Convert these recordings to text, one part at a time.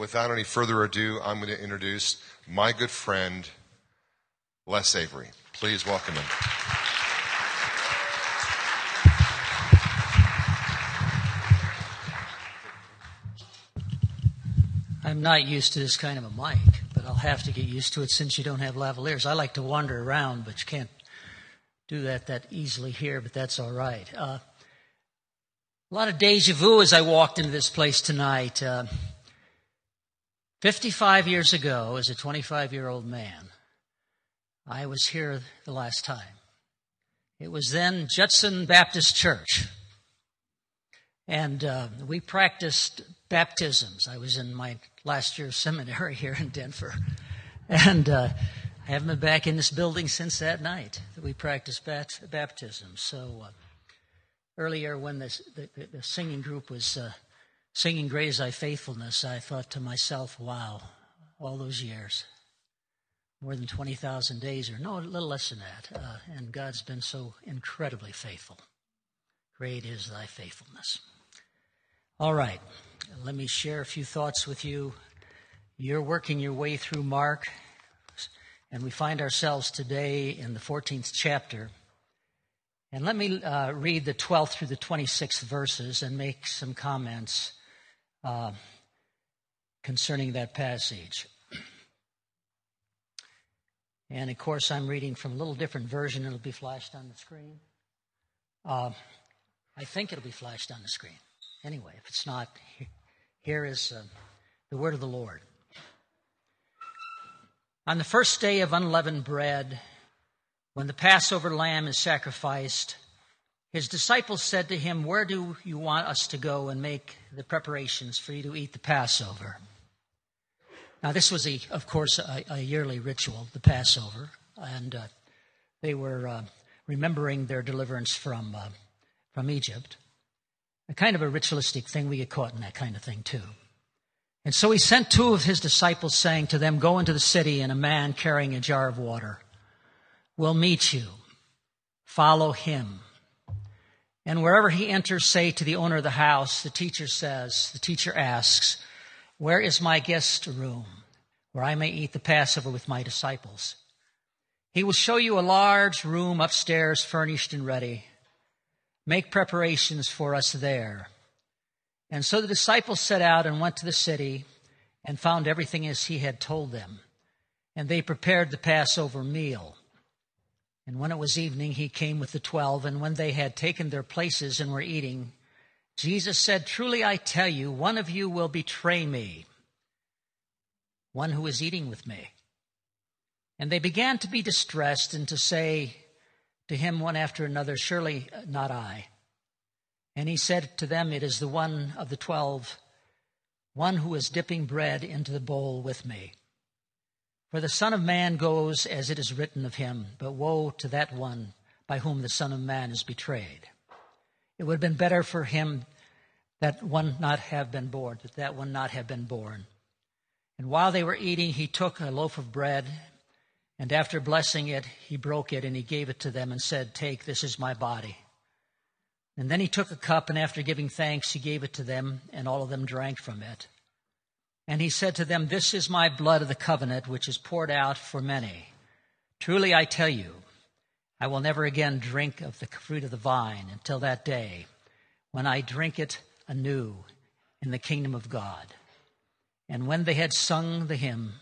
Without any further ado, I'm going to introduce my good friend, Les Avery. Please welcome him. I'm not used to this kind of a mic, but I'll have to get used to it since you don't have lavaliers. I like to wander around, but you can't do that that easily here, but that's all right. Uh, a lot of deja vu as I walked into this place tonight. Uh, 55 years ago, as a 25 year old man, I was here the last time. It was then Judson Baptist Church. And uh, we practiced baptisms. I was in my last year of seminary here in Denver. And uh, I haven't been back in this building since that night that we practiced bat- baptism. So uh, earlier, when this, the, the, singing group was uh, singing Great is Thy Faithfulness, I thought to myself, wow, all those years, more than 20,000 days, or no, a little less than that. Uh, and God's been so incredibly faithful. Great is Thy faithfulness. All right, let me share a few thoughts with you. You're working your way through Mark, and we find ourselves today in the 14th chapter. And let me uh, read the 12th through the 26th verses and make some comments uh, concerning that passage. And of course, I'm reading from a little different version. It'll be flashed on the screen. Uh, I think it'll be flashed on the screen. Anyway, if it's not, here is uh, the word of the Lord. On the first day of unleavened bread, when the Passover lamb is sacrificed, his disciples said to him, Where do you want us to go and make the preparations for you to eat the Passover? Now, this was, a, of course, a, a yearly ritual, the Passover, and uh, they were uh, remembering their deliverance from, uh, from Egypt. A kind of a ritualistic thing. We get caught in that kind of thing, too. And so he sent two of his disciples, saying to them, Go into the city, and a man carrying a jar of water will meet you. Follow him. And wherever he enters, say to the owner of the house, the teacher says, the teacher asks, Where is my guest room, where I may eat the Passover with my disciples? He will show you a large room upstairs, furnished and ready. Make preparations for us there. And so the disciples set out and went to the city and found everything as he had told them. And they prepared the Passover meal. And when it was evening, he came with the twelve, and when they had taken their places and were eating, Jesus said, Truly I tell you, one of you will betray me, one who is eating with me. And they began to be distressed and to say to him one after another, Surely not I. And he said to them, It is the one of the twelve, one who is dipping bread into the bowl with me. For the Son of Man goes as it is written of him, but woe to that one by whom the Son of Man is betrayed. It would have been better for him that one not have been born, that that one not have been born. And while they were eating, he took a loaf of bread, and after blessing it, he broke it and he gave it to them and said, Take, this is my body. And then he took a cup, and after giving thanks, he gave it to them, and all of them drank from it. And he said to them, This is my blood of the covenant, which is poured out for many. Truly I tell you, I will never again drink of the fruit of the vine until that day when I drink it anew in the kingdom of God. And when they had sung the hymn,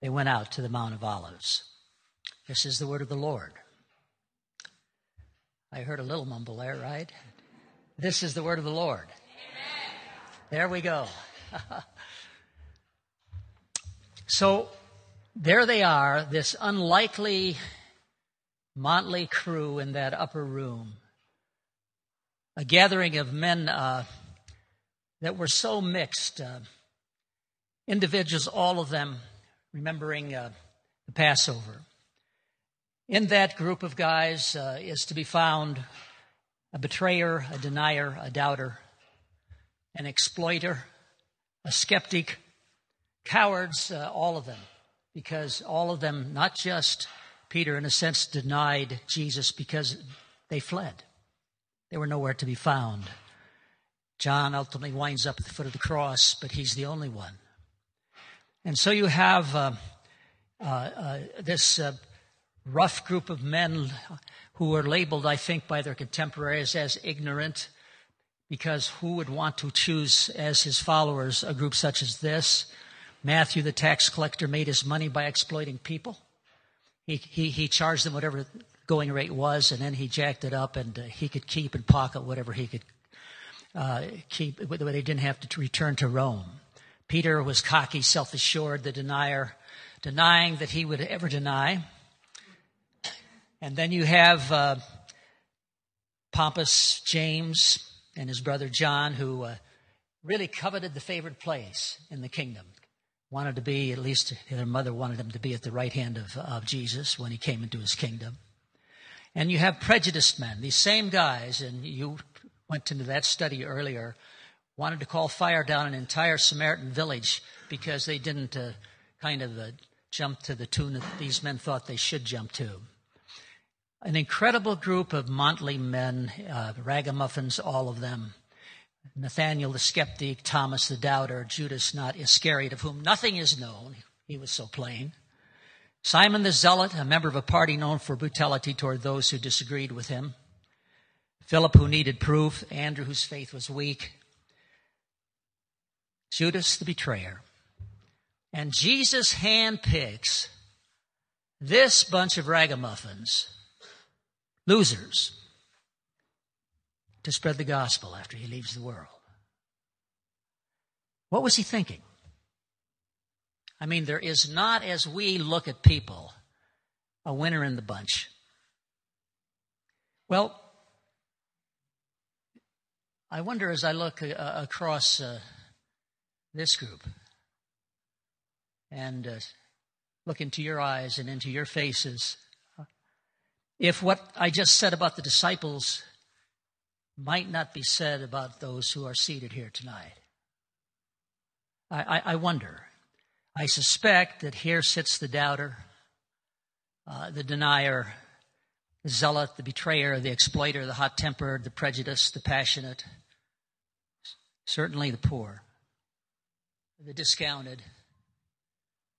they went out to the Mount of Olives. This is the word of the Lord. I heard a little mumble there, right? This is the word of the Lord. Amen. There we go. So there they are, this unlikely motley crew in that upper room. A gathering of men uh, that were so mixed. Uh, individuals, all of them remembering uh, the Passover. In that group of guys uh, is to be found a betrayer, a denier, a doubter, an exploiter, a skeptic, Cowards, uh, all of them, because all of them, not just Peter, in a sense, denied Jesus because they fled. They were nowhere to be found. John ultimately winds up at the foot of the cross, but he's the only one And so you have uh, uh, uh, this uh, rough group of men who are labeled, I think, by their contemporaries as ignorant, because who would want to choose as his followers a group such as this? Matthew, the tax collector, made his money by exploiting people. He, he, he charged them whatever the going rate was, and then he jacked it up, and uh, he could keep and pocket whatever he could uh, keep, they didn't have to return to Rome. Peter was cocky, self assured, the denier, denying that he would ever deny. And then you have uh, Pompous James and his brother John, who uh, really coveted the favored place in the kingdom. Wanted to be, at least their mother wanted him to be at the right hand of, of Jesus when he came into his kingdom. And you have prejudiced men, these same guys, and you went into that study earlier, wanted to call fire down an entire Samaritan village because they didn't uh, kind of uh, jump to the tune that these men thought they should jump to. An incredible group of motley men, uh, ragamuffins, all of them. Nathaniel the skeptic, Thomas the doubter, Judas not Iscariot, of whom nothing is known. He was so plain. Simon the zealot, a member of a party known for brutality toward those who disagreed with him. Philip, who needed proof. Andrew, whose faith was weak. Judas, the betrayer. And Jesus handpicks this bunch of ragamuffins, losers, to spread the gospel after he leaves the world. What was he thinking? I mean, there is not, as we look at people, a winner in the bunch. Well, I wonder as I look uh, across uh, this group and uh, look into your eyes and into your faces, if what I just said about the disciples might not be said about those who are seated here tonight. I, I, I wonder. I suspect that here sits the doubter, uh, the denier, the zealot, the betrayer, the exploiter, the hot tempered, the prejudiced, the passionate, certainly the poor, the discounted,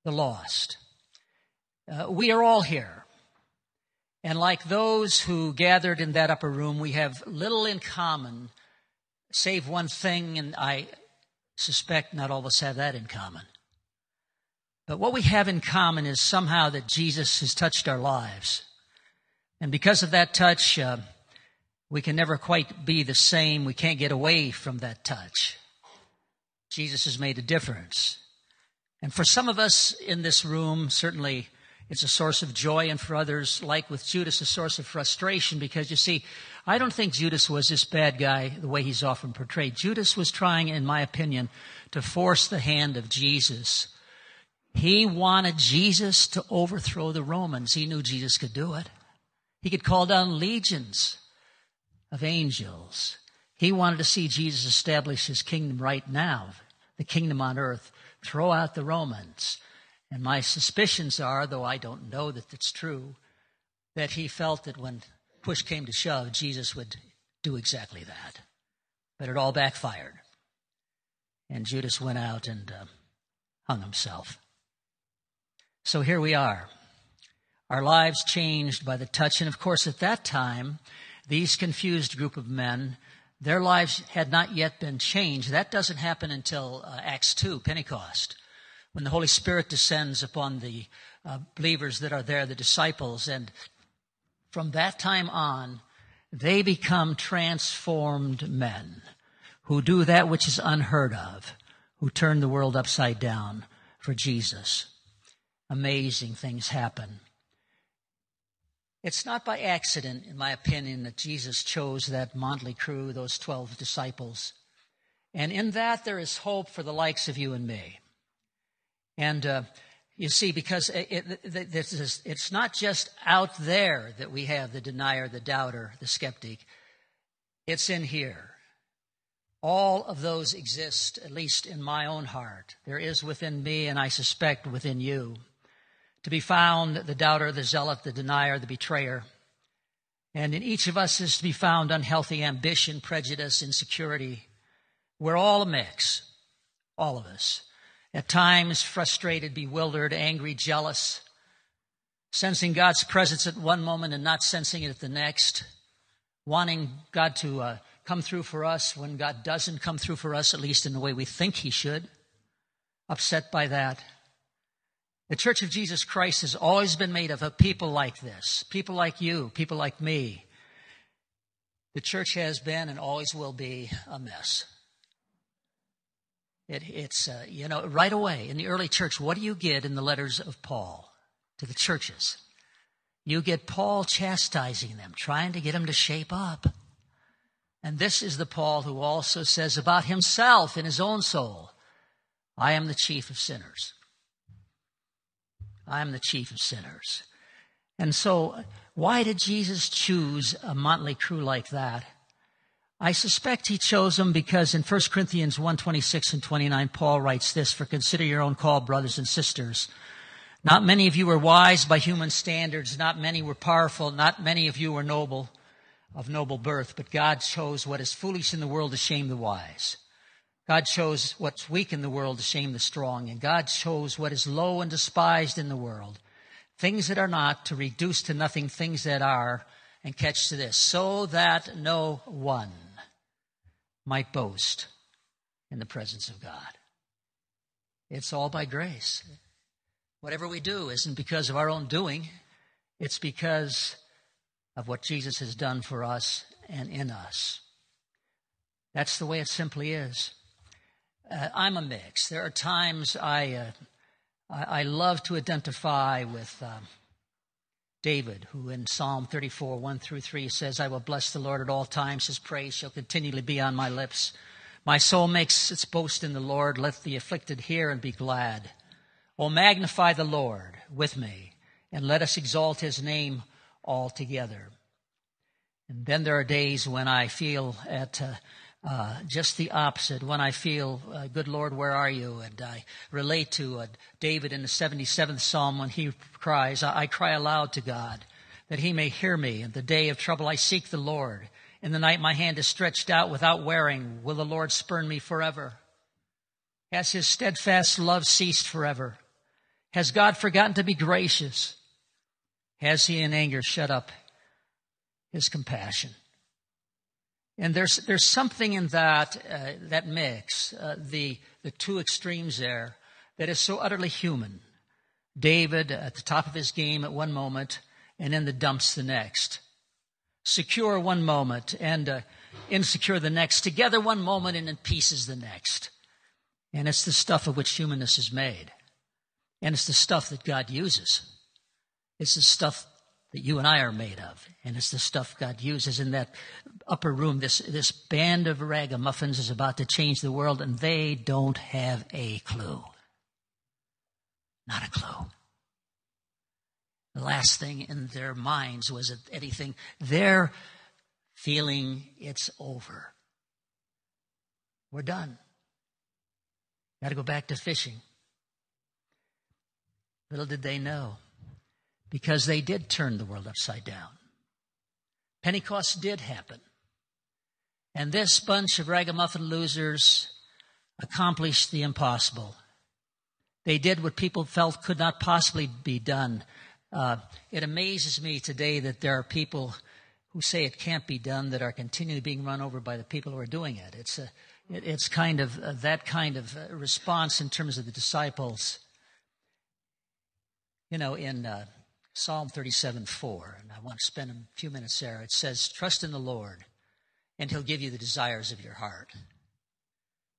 the lost. Uh, we are all here. And like those who gathered in that upper room, we have little in common, save one thing, and I suspect not all of us have that in common. But what we have in common is somehow that Jesus has touched our lives. And because of that touch, uh, we can never quite be the same. We can't get away from that touch. Jesus has made a difference. And for some of us in this room, certainly it's a source of joy, and for others, like with Judas, a source of frustration because you see, I don't think Judas was this bad guy the way he's often portrayed. Judas was trying, in my opinion, to force the hand of Jesus he wanted Jesus to overthrow the Romans. He knew Jesus could do it. He could call down legions of angels. He wanted to see Jesus establish his kingdom right now, the kingdom on earth, throw out the Romans. And my suspicions are, though I don't know that it's true, that he felt that when push came to shove, Jesus would do exactly that. But it all backfired. And Judas went out and uh, hung himself. So here we are. Our lives changed by the touch. And of course, at that time, these confused group of men, their lives had not yet been changed. That doesn't happen until uh, Acts 2, Pentecost, when the Holy Spirit descends upon the uh, believers that are there, the disciples. And from that time on, they become transformed men who do that which is unheard of, who turn the world upside down for Jesus amazing things happen. It's not by accident, in my opinion, that Jesus chose that motley crew, those 12 disciples. And in that, there is hope for the likes of you and me. And uh, you see, because it, it, this is, it's not just out there that we have the denier, the doubter, the skeptic. It's in here. All of those exist, at least in my own heart. There is within me, and I suspect within you to be found the doubter, the zealot, the denier, the betrayer. And in each of us is to be found unhealthy ambition, prejudice, insecurity. We're all a mix, all of us. At times, frustrated, bewildered, angry, jealous, sensing God's presence at one moment and not sensing it at the next, wanting God to uh, come through for us when God doesn't come through for us, at least in the way we think He should, upset by that. The Church of Jesus Christ has always been made of a people like this, people like you, people like me. The church has been and always will be a mess. It, it's, uh, you know, right away in the early church, what do you get in the letters of Paul to the churches? You get Paul chastising them, trying to get them to shape up. And this is the Paul who also says about himself in his own soul, I am the chief of sinners. I am the chief of sinners. And so, why did Jesus choose a motley crew like that? I suspect he chose them because in 1 Corinthians 1 26 and 29, Paul writes this For consider your own call, brothers and sisters. Not many of you were wise by human standards, not many were powerful, not many of you were noble, of noble birth, but God chose what is foolish in the world to shame the wise. God chose what's weak in the world to shame the strong, and God chose what is low and despised in the world, things that are not, to reduce to nothing things that are, and catch to this, so that no one might boast in the presence of God. It's all by grace. Whatever we do isn't because of our own doing, it's because of what Jesus has done for us and in us. That's the way it simply is. Uh, I'm a mix. There are times I, uh, I, I, love to identify with uh, David, who in Psalm 34, 1 through 3 says, I will bless the Lord at all times. His praise shall continually be on my lips. My soul makes its boast in the Lord. Let the afflicted hear and be glad. Oh, magnify the Lord with me, and let us exalt his name all together. And then there are days when I feel at uh, uh, just the opposite. When I feel, uh, good Lord, where are you? And I relate to uh, David in the 77th Psalm when he cries, I, I cry aloud to God that he may hear me. In the day of trouble, I seek the Lord. In the night, my hand is stretched out without wearing. Will the Lord spurn me forever? Has his steadfast love ceased forever? Has God forgotten to be gracious? Has he in anger shut up his compassion? And there's, there's something in that, uh, that mix, uh, the, the two extremes there, that is so utterly human. David at the top of his game at one moment, and in the dumps the next. Secure one moment, and uh, insecure the next. Together one moment, and in pieces the next. And it's the stuff of which humanness is made. And it's the stuff that God uses. It's the stuff that you and I are made of. And it's the stuff God uses in that upper room. This, this band of ragamuffins is about to change the world, and they don't have a clue. Not a clue. The last thing in their minds was anything. They're feeling it's over. We're done. Got to go back to fishing. Little did they know because they did turn the world upside down. Pentecost did happen. And this bunch of ragamuffin losers accomplished the impossible. They did what people felt could not possibly be done. Uh, it amazes me today that there are people who say it can't be done that are continually being run over by the people who are doing it. It's, a, it, it's kind of uh, that kind of uh, response in terms of the disciples. You know, in uh, Psalm 37 4, and I want to spend a few minutes there. It says, Trust in the Lord, and he'll give you the desires of your heart.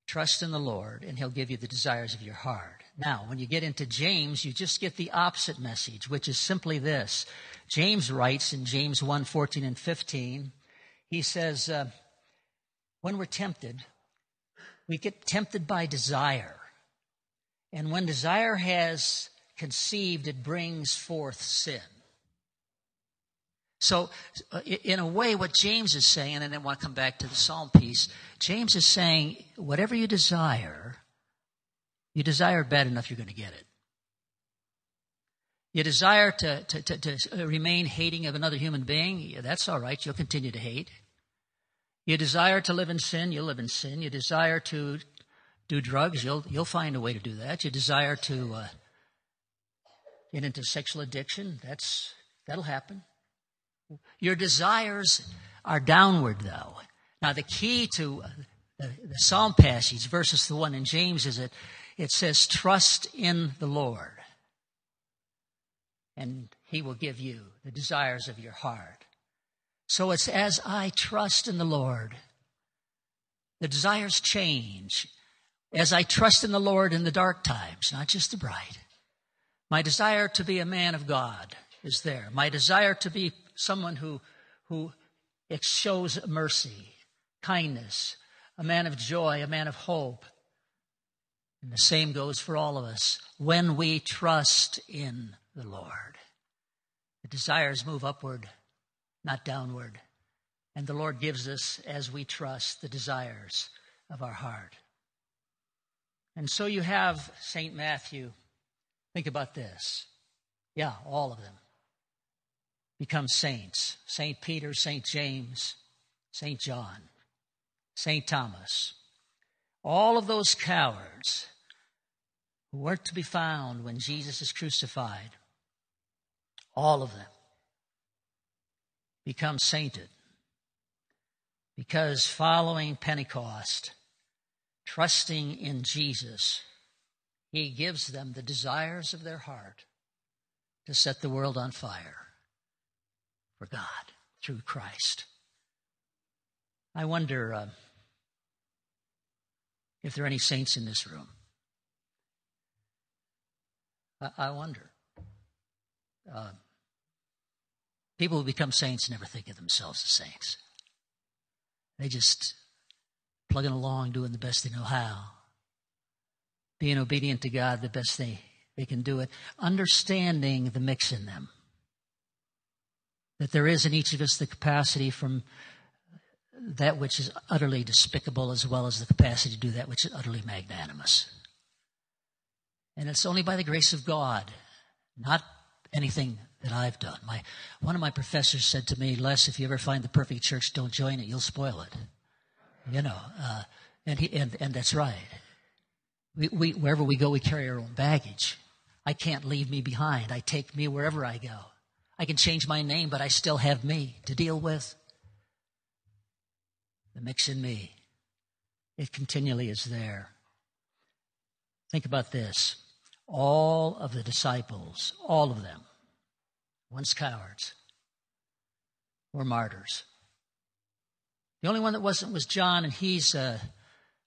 Trust in the Lord, and he'll give you the desires of your heart. Now, when you get into James, you just get the opposite message, which is simply this. James writes in James 1 14 and 15, he says, uh, When we're tempted, we get tempted by desire. And when desire has conceived, it brings forth sin. So, uh, in a way, what James is saying, and then I want to come back to the psalm piece, James is saying, whatever you desire, you desire bad enough, you're going to get it. You desire to, to, to, to remain hating of another human being, that's all right, you'll continue to hate. You desire to live in sin, you'll live in sin. You desire to do drugs, you'll, you'll find a way to do that. You desire to uh, get into sexual addiction, that's, that'll happen. Your desires are downward, though. Now, the key to uh, the, the Psalm passage versus the one in James is that it says, Trust in the Lord, and He will give you the desires of your heart. So it's as I trust in the Lord, the desires change. As I trust in the Lord in the dark times, not just the bright. My desire to be a man of God is there. My desire to be someone who, who shows mercy, kindness, a man of joy, a man of hope. And the same goes for all of us when we trust in the Lord. The desires move upward, not downward. And the Lord gives us, as we trust, the desires of our heart. And so you have St. Matthew. Think about this. Yeah, all of them become saints St. Peter, St. James, St. John, St. Thomas. All of those cowards who weren't to be found when Jesus is crucified, all of them become sainted because following Pentecost, trusting in Jesus, He gives them the desires of their heart to set the world on fire for God through Christ. I wonder uh, if there are any saints in this room. I, I wonder. Uh, people who become saints never think of themselves as saints. They just plugging along, doing the best they know how, being obedient to God the best they, they can do it, understanding the mix in them. That there is in each of us the capacity from that which is utterly despicable as well as the capacity to do that which is utterly magnanimous. And it's only by the grace of God, not anything that I've done. My, one of my professors said to me, Les, if you ever find the perfect church, don't join it. You'll spoil it. You know, uh, and, he, and, and that's right. We, we, wherever we go, we carry our own baggage. I can't leave me behind. I take me wherever I go. I can change my name, but I still have me to deal with. The mix in me, it continually is there. Think about this. All of the disciples, all of them, once cowards, were martyrs. The only one that wasn't was John, and he's uh,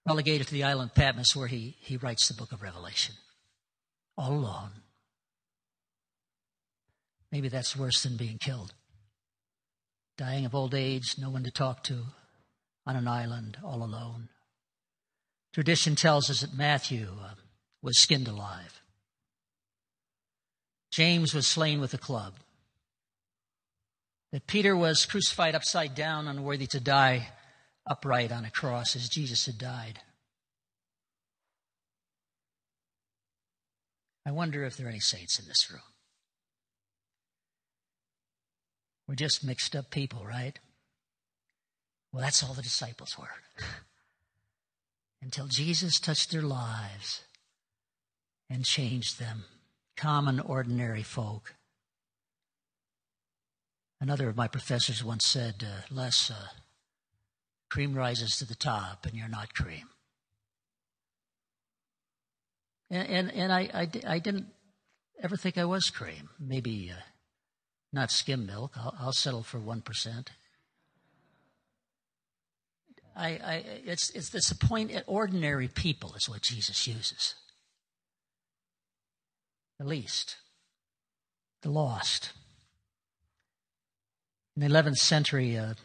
relegated to the island Patmos where he, he writes the book of Revelation. All alone. Maybe that's worse than being killed. Dying of old age, no one to talk to, on an island, all alone. Tradition tells us that Matthew uh, was skinned alive. James was slain with a club that Peter was crucified upside down, unworthy to die upright on a cross as Jesus had died. I wonder if there are any saints in this room. We're just mixed up people, right? Well, that's all the disciples were. Until Jesus touched their lives and changed them. Common, ordinary folk. Another of my professors once said, uh, Les, uh, cream rises to the top and you're not cream. And, and, and I, I, I, didn't ever think I was cream. Maybe uh, not skim milk. I'll, I'll settle for 1%. I, I, it's, it's, it's a point, ordinary people is what Jesus uses. The least, the lost. In the 11th century, uh,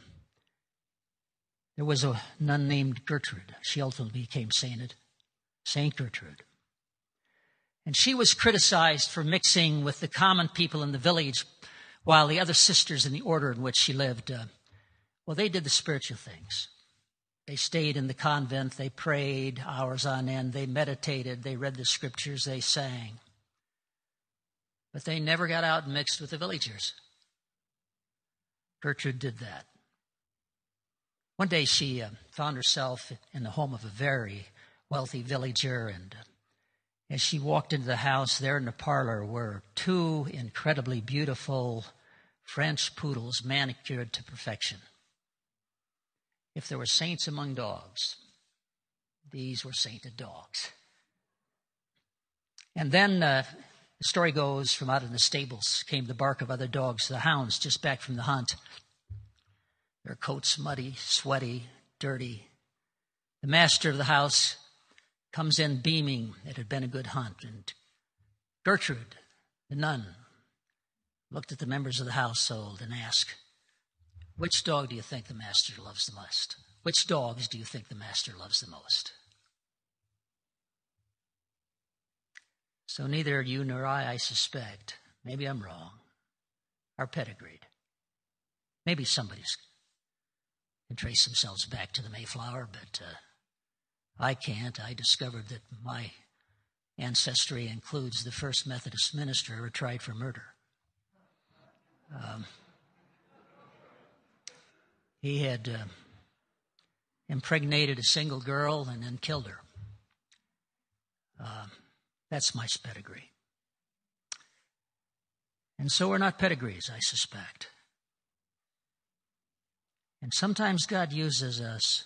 there was a nun named Gertrude. She ultimately became sainted, Saint Gertrude. And she was criticized for mixing with the common people in the village while the other sisters in the order in which she lived, uh, well, they did the spiritual things. They stayed in the convent, they prayed hours on end, they meditated, they read the scriptures, they sang. But they never got out and mixed with the villagers. Gertrude did that. One day she uh, found herself in the home of a very wealthy villager. And as she walked into the house, there in the parlor were two incredibly beautiful French poodles manicured to perfection. If there were saints among dogs, these were sainted dogs. And then uh, the story goes from out in the stables came the bark of other dogs, the hounds just back from the hunt. Their coats muddy, sweaty, dirty. The master of the house comes in beaming. It had been a good hunt. And Gertrude, the nun, looked at the members of the household and asked, Which dog do you think the master loves the most? Which dogs do you think the master loves the most? So neither you nor I, I suspect, maybe I'm wrong, are pedigreed. Maybe somebody's can trace themselves back to the Mayflower, but uh, I can't. I discovered that my ancestry includes the first Methodist minister ever tried for murder. Um, he had uh, impregnated a single girl and then killed her. Uh, that's my pedigree. And so we're not pedigrees, I suspect. And sometimes God uses us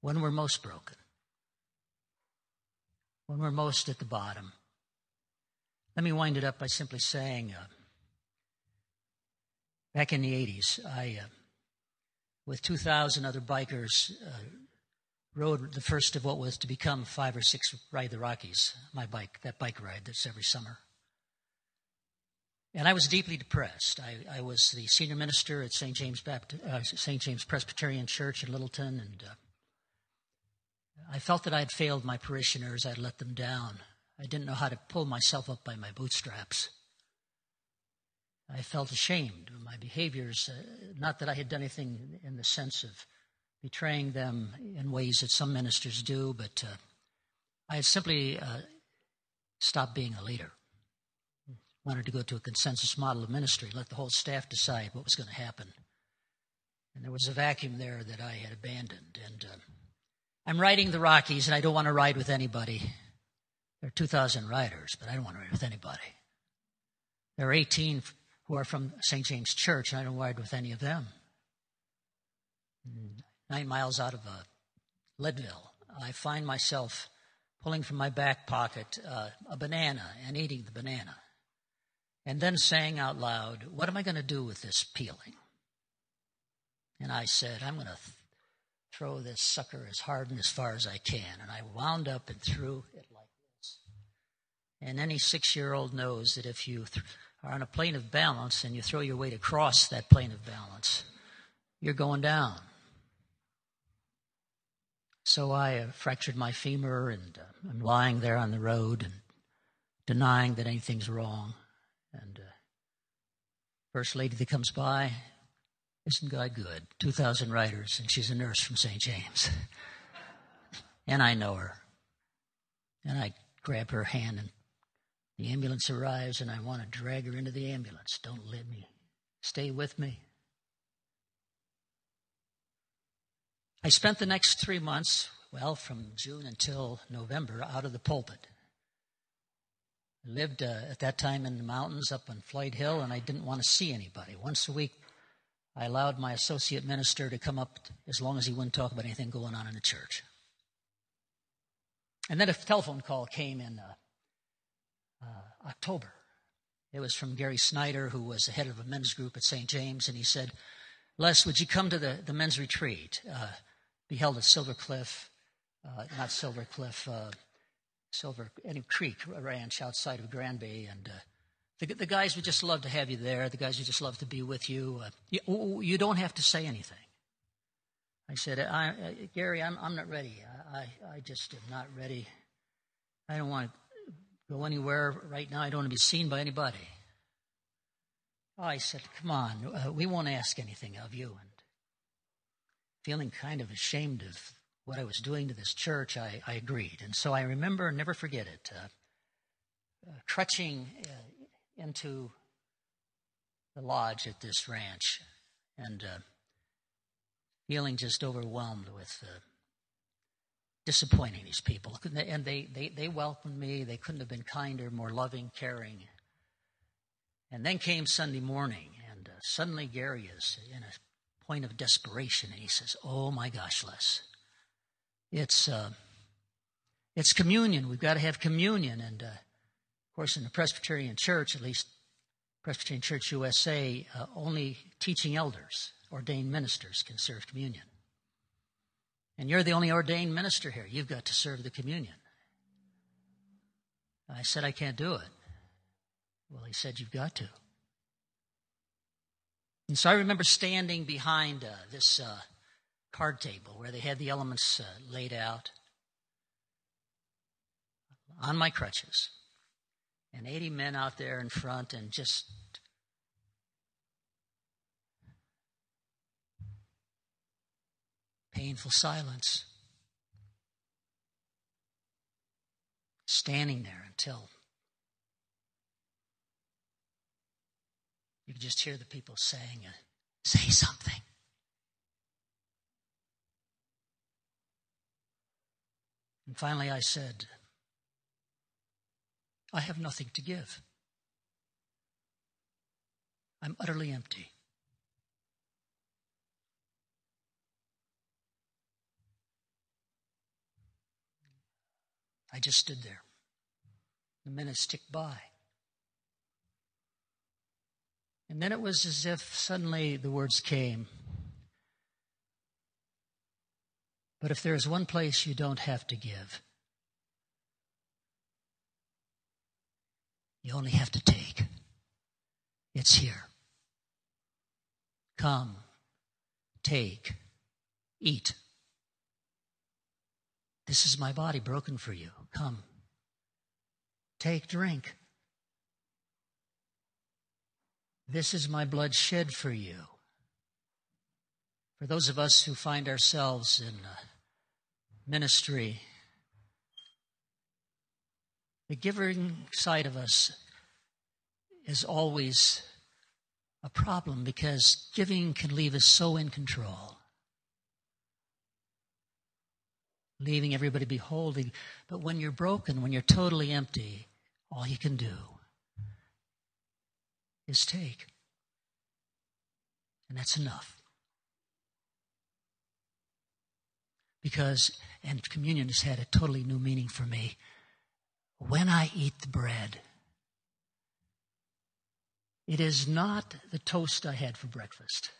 when we're most broken, when we're most at the bottom. Let me wind it up by simply saying uh, back in the 80s, I, uh, with 2,000 other bikers, uh, rode the first of what was to become five or six Ride the Rockies, my bike, that bike ride that's every summer. And I was deeply depressed. I, I was the senior minister at St. James, uh. James Presbyterian Church in Littleton, and uh, I felt that I had failed my parishioners. I'd let them down. I didn't know how to pull myself up by my bootstraps. I felt ashamed of my behaviors. Uh, not that I had done anything in the sense of betraying them in ways that some ministers do, but uh, I had simply uh, stopped being a leader. Wanted to go to a consensus model of ministry, let the whole staff decide what was going to happen. And there was a vacuum there that I had abandoned. And uh, I'm riding the Rockies, and I don't want to ride with anybody. There are 2,000 riders, but I don't want to ride with anybody. There are 18 who are from St. James Church, and I don't ride with any of them. Nine miles out of uh, Leadville, I find myself pulling from my back pocket uh, a banana and eating the banana, and then saying out loud, What am I going to do with this peeling? And I said, I'm going to th- throw this sucker as hard and as far as I can. And I wound up and threw it like this. And any six year old knows that if you th- are on a plane of balance and you throw your weight across that plane of balance, you're going down. So I uh, fractured my femur and uh, I'm lying there on the road and denying that anything's wrong. And uh, first lady that comes by, isn't God good? 2,000 riders, and she's a nurse from St. James. and I know her. And I grab her hand, and the ambulance arrives, and I want to drag her into the ambulance. Don't let me. Stay with me. I spent the next three months, well, from June until November, out of the pulpit. Lived uh, at that time in the mountains up on Floyd Hill, and I didn't want to see anybody. Once a week, I allowed my associate minister to come up as long as he wouldn't talk about anything going on in the church. And then a telephone call came in uh, uh, October. It was from Gary Snyder, who was the head of a men's group at St. James, and he said, Les, would you come to the, the men's retreat? Uh, be held at Silver Cliff, uh, not Silver Cliff, uh, Silver Creek Ranch outside of Granby, and uh, the, the, guys would just love to have you there. The guys would just love to be with you. Uh, you, you, don't have to say anything. I said, I, Gary, I'm, I'm not ready. I, I just am not ready. I don't want to go anywhere right now. I don't want to be seen by anybody. I said, come on, uh, we won't ask anything of you. And feeling kind of ashamed of what I was doing to this church, I, I agreed. And so I remember, never forget it, uh, uh, crutching uh, into the lodge at this ranch and uh, feeling just overwhelmed with uh, disappointing these people. And they, they, they welcomed me. They couldn't have been kinder, more loving, caring. And then came Sunday morning, and uh, suddenly Gary is in a point of desperation, and he says, Oh my gosh, Les, it's, uh, it's communion. We've got to have communion. And uh, of course, in the Presbyterian Church, at least Presbyterian Church USA, uh, only teaching elders, ordained ministers, can serve communion. And you're the only ordained minister here. You've got to serve the communion. I said, I can't do it. Well, he said, You've got to. And so I remember standing behind uh, this uh, card table where they had the elements uh, laid out on my crutches. And 80 men out there in front, and just painful silence. Standing there until you could just hear the people saying, uh, Say something. And finally I said, I have nothing to give. I'm utterly empty. I just stood there. The minutes ticked by. And then it was as if suddenly the words came. But if there is one place you don't have to give, you only have to take. It's here. Come, take, eat. This is my body broken for you. Come. Take, drink. This is my blood shed for you. For those of us who find ourselves in uh, ministry, the giving side of us is always a problem because giving can leave us so in control. leaving everybody beholding. But when you're broken, when you're totally empty, all you can do is take. And that's enough. Because, and communion has had a totally new meaning for me. When I eat the bread, it is not the toast I had for breakfast.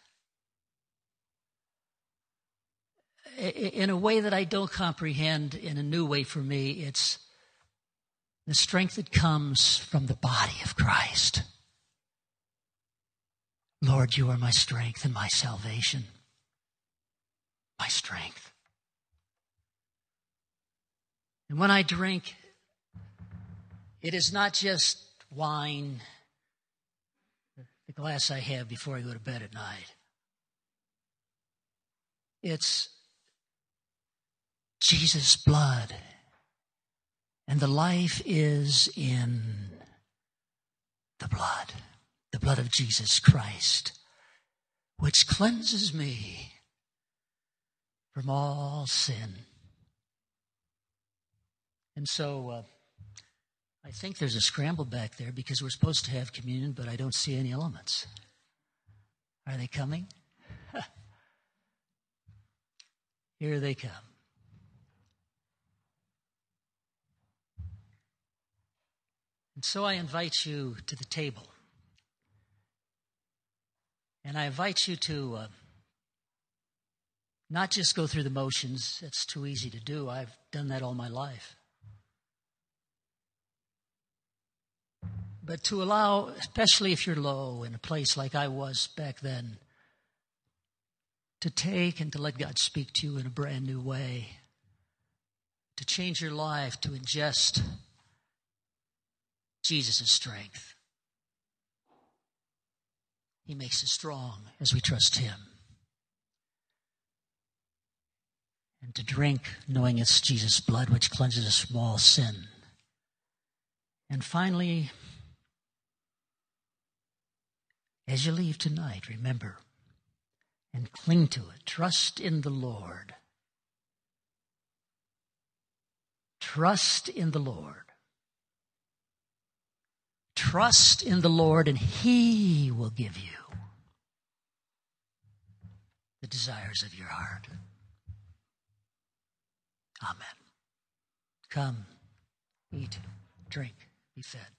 in a way that I don't comprehend, in a new way for me, it's the strength that comes from the body of Christ. Lord, you are my strength and my salvation, my strength. And when I drink, it is not just wine, the glass I have before I go to bed at night. It's Jesus' blood. And the life is in the blood, the blood of Jesus Christ, which cleanses me from all sin. And so uh, I think there's a scramble back there because we're supposed to have communion, but I don't see any elements. Are they coming? Here they come. And so I invite you to the table. And I invite you to uh, not just go through the motions, it's too easy to do. I've done that all my life. But to allow, especially if you're low in a place like I was back then, to take and to let God speak to you in a brand new way, to change your life, to ingest Jesus' strength. He makes us strong as we trust Him. And to drink, knowing it's Jesus' blood which cleanses us from all sin. And finally, as you leave tonight, remember and cling to it. Trust in the Lord. Trust in the Lord. Trust in the Lord, and He will give you the desires of your heart. Amen. Come, eat, drink, be fed.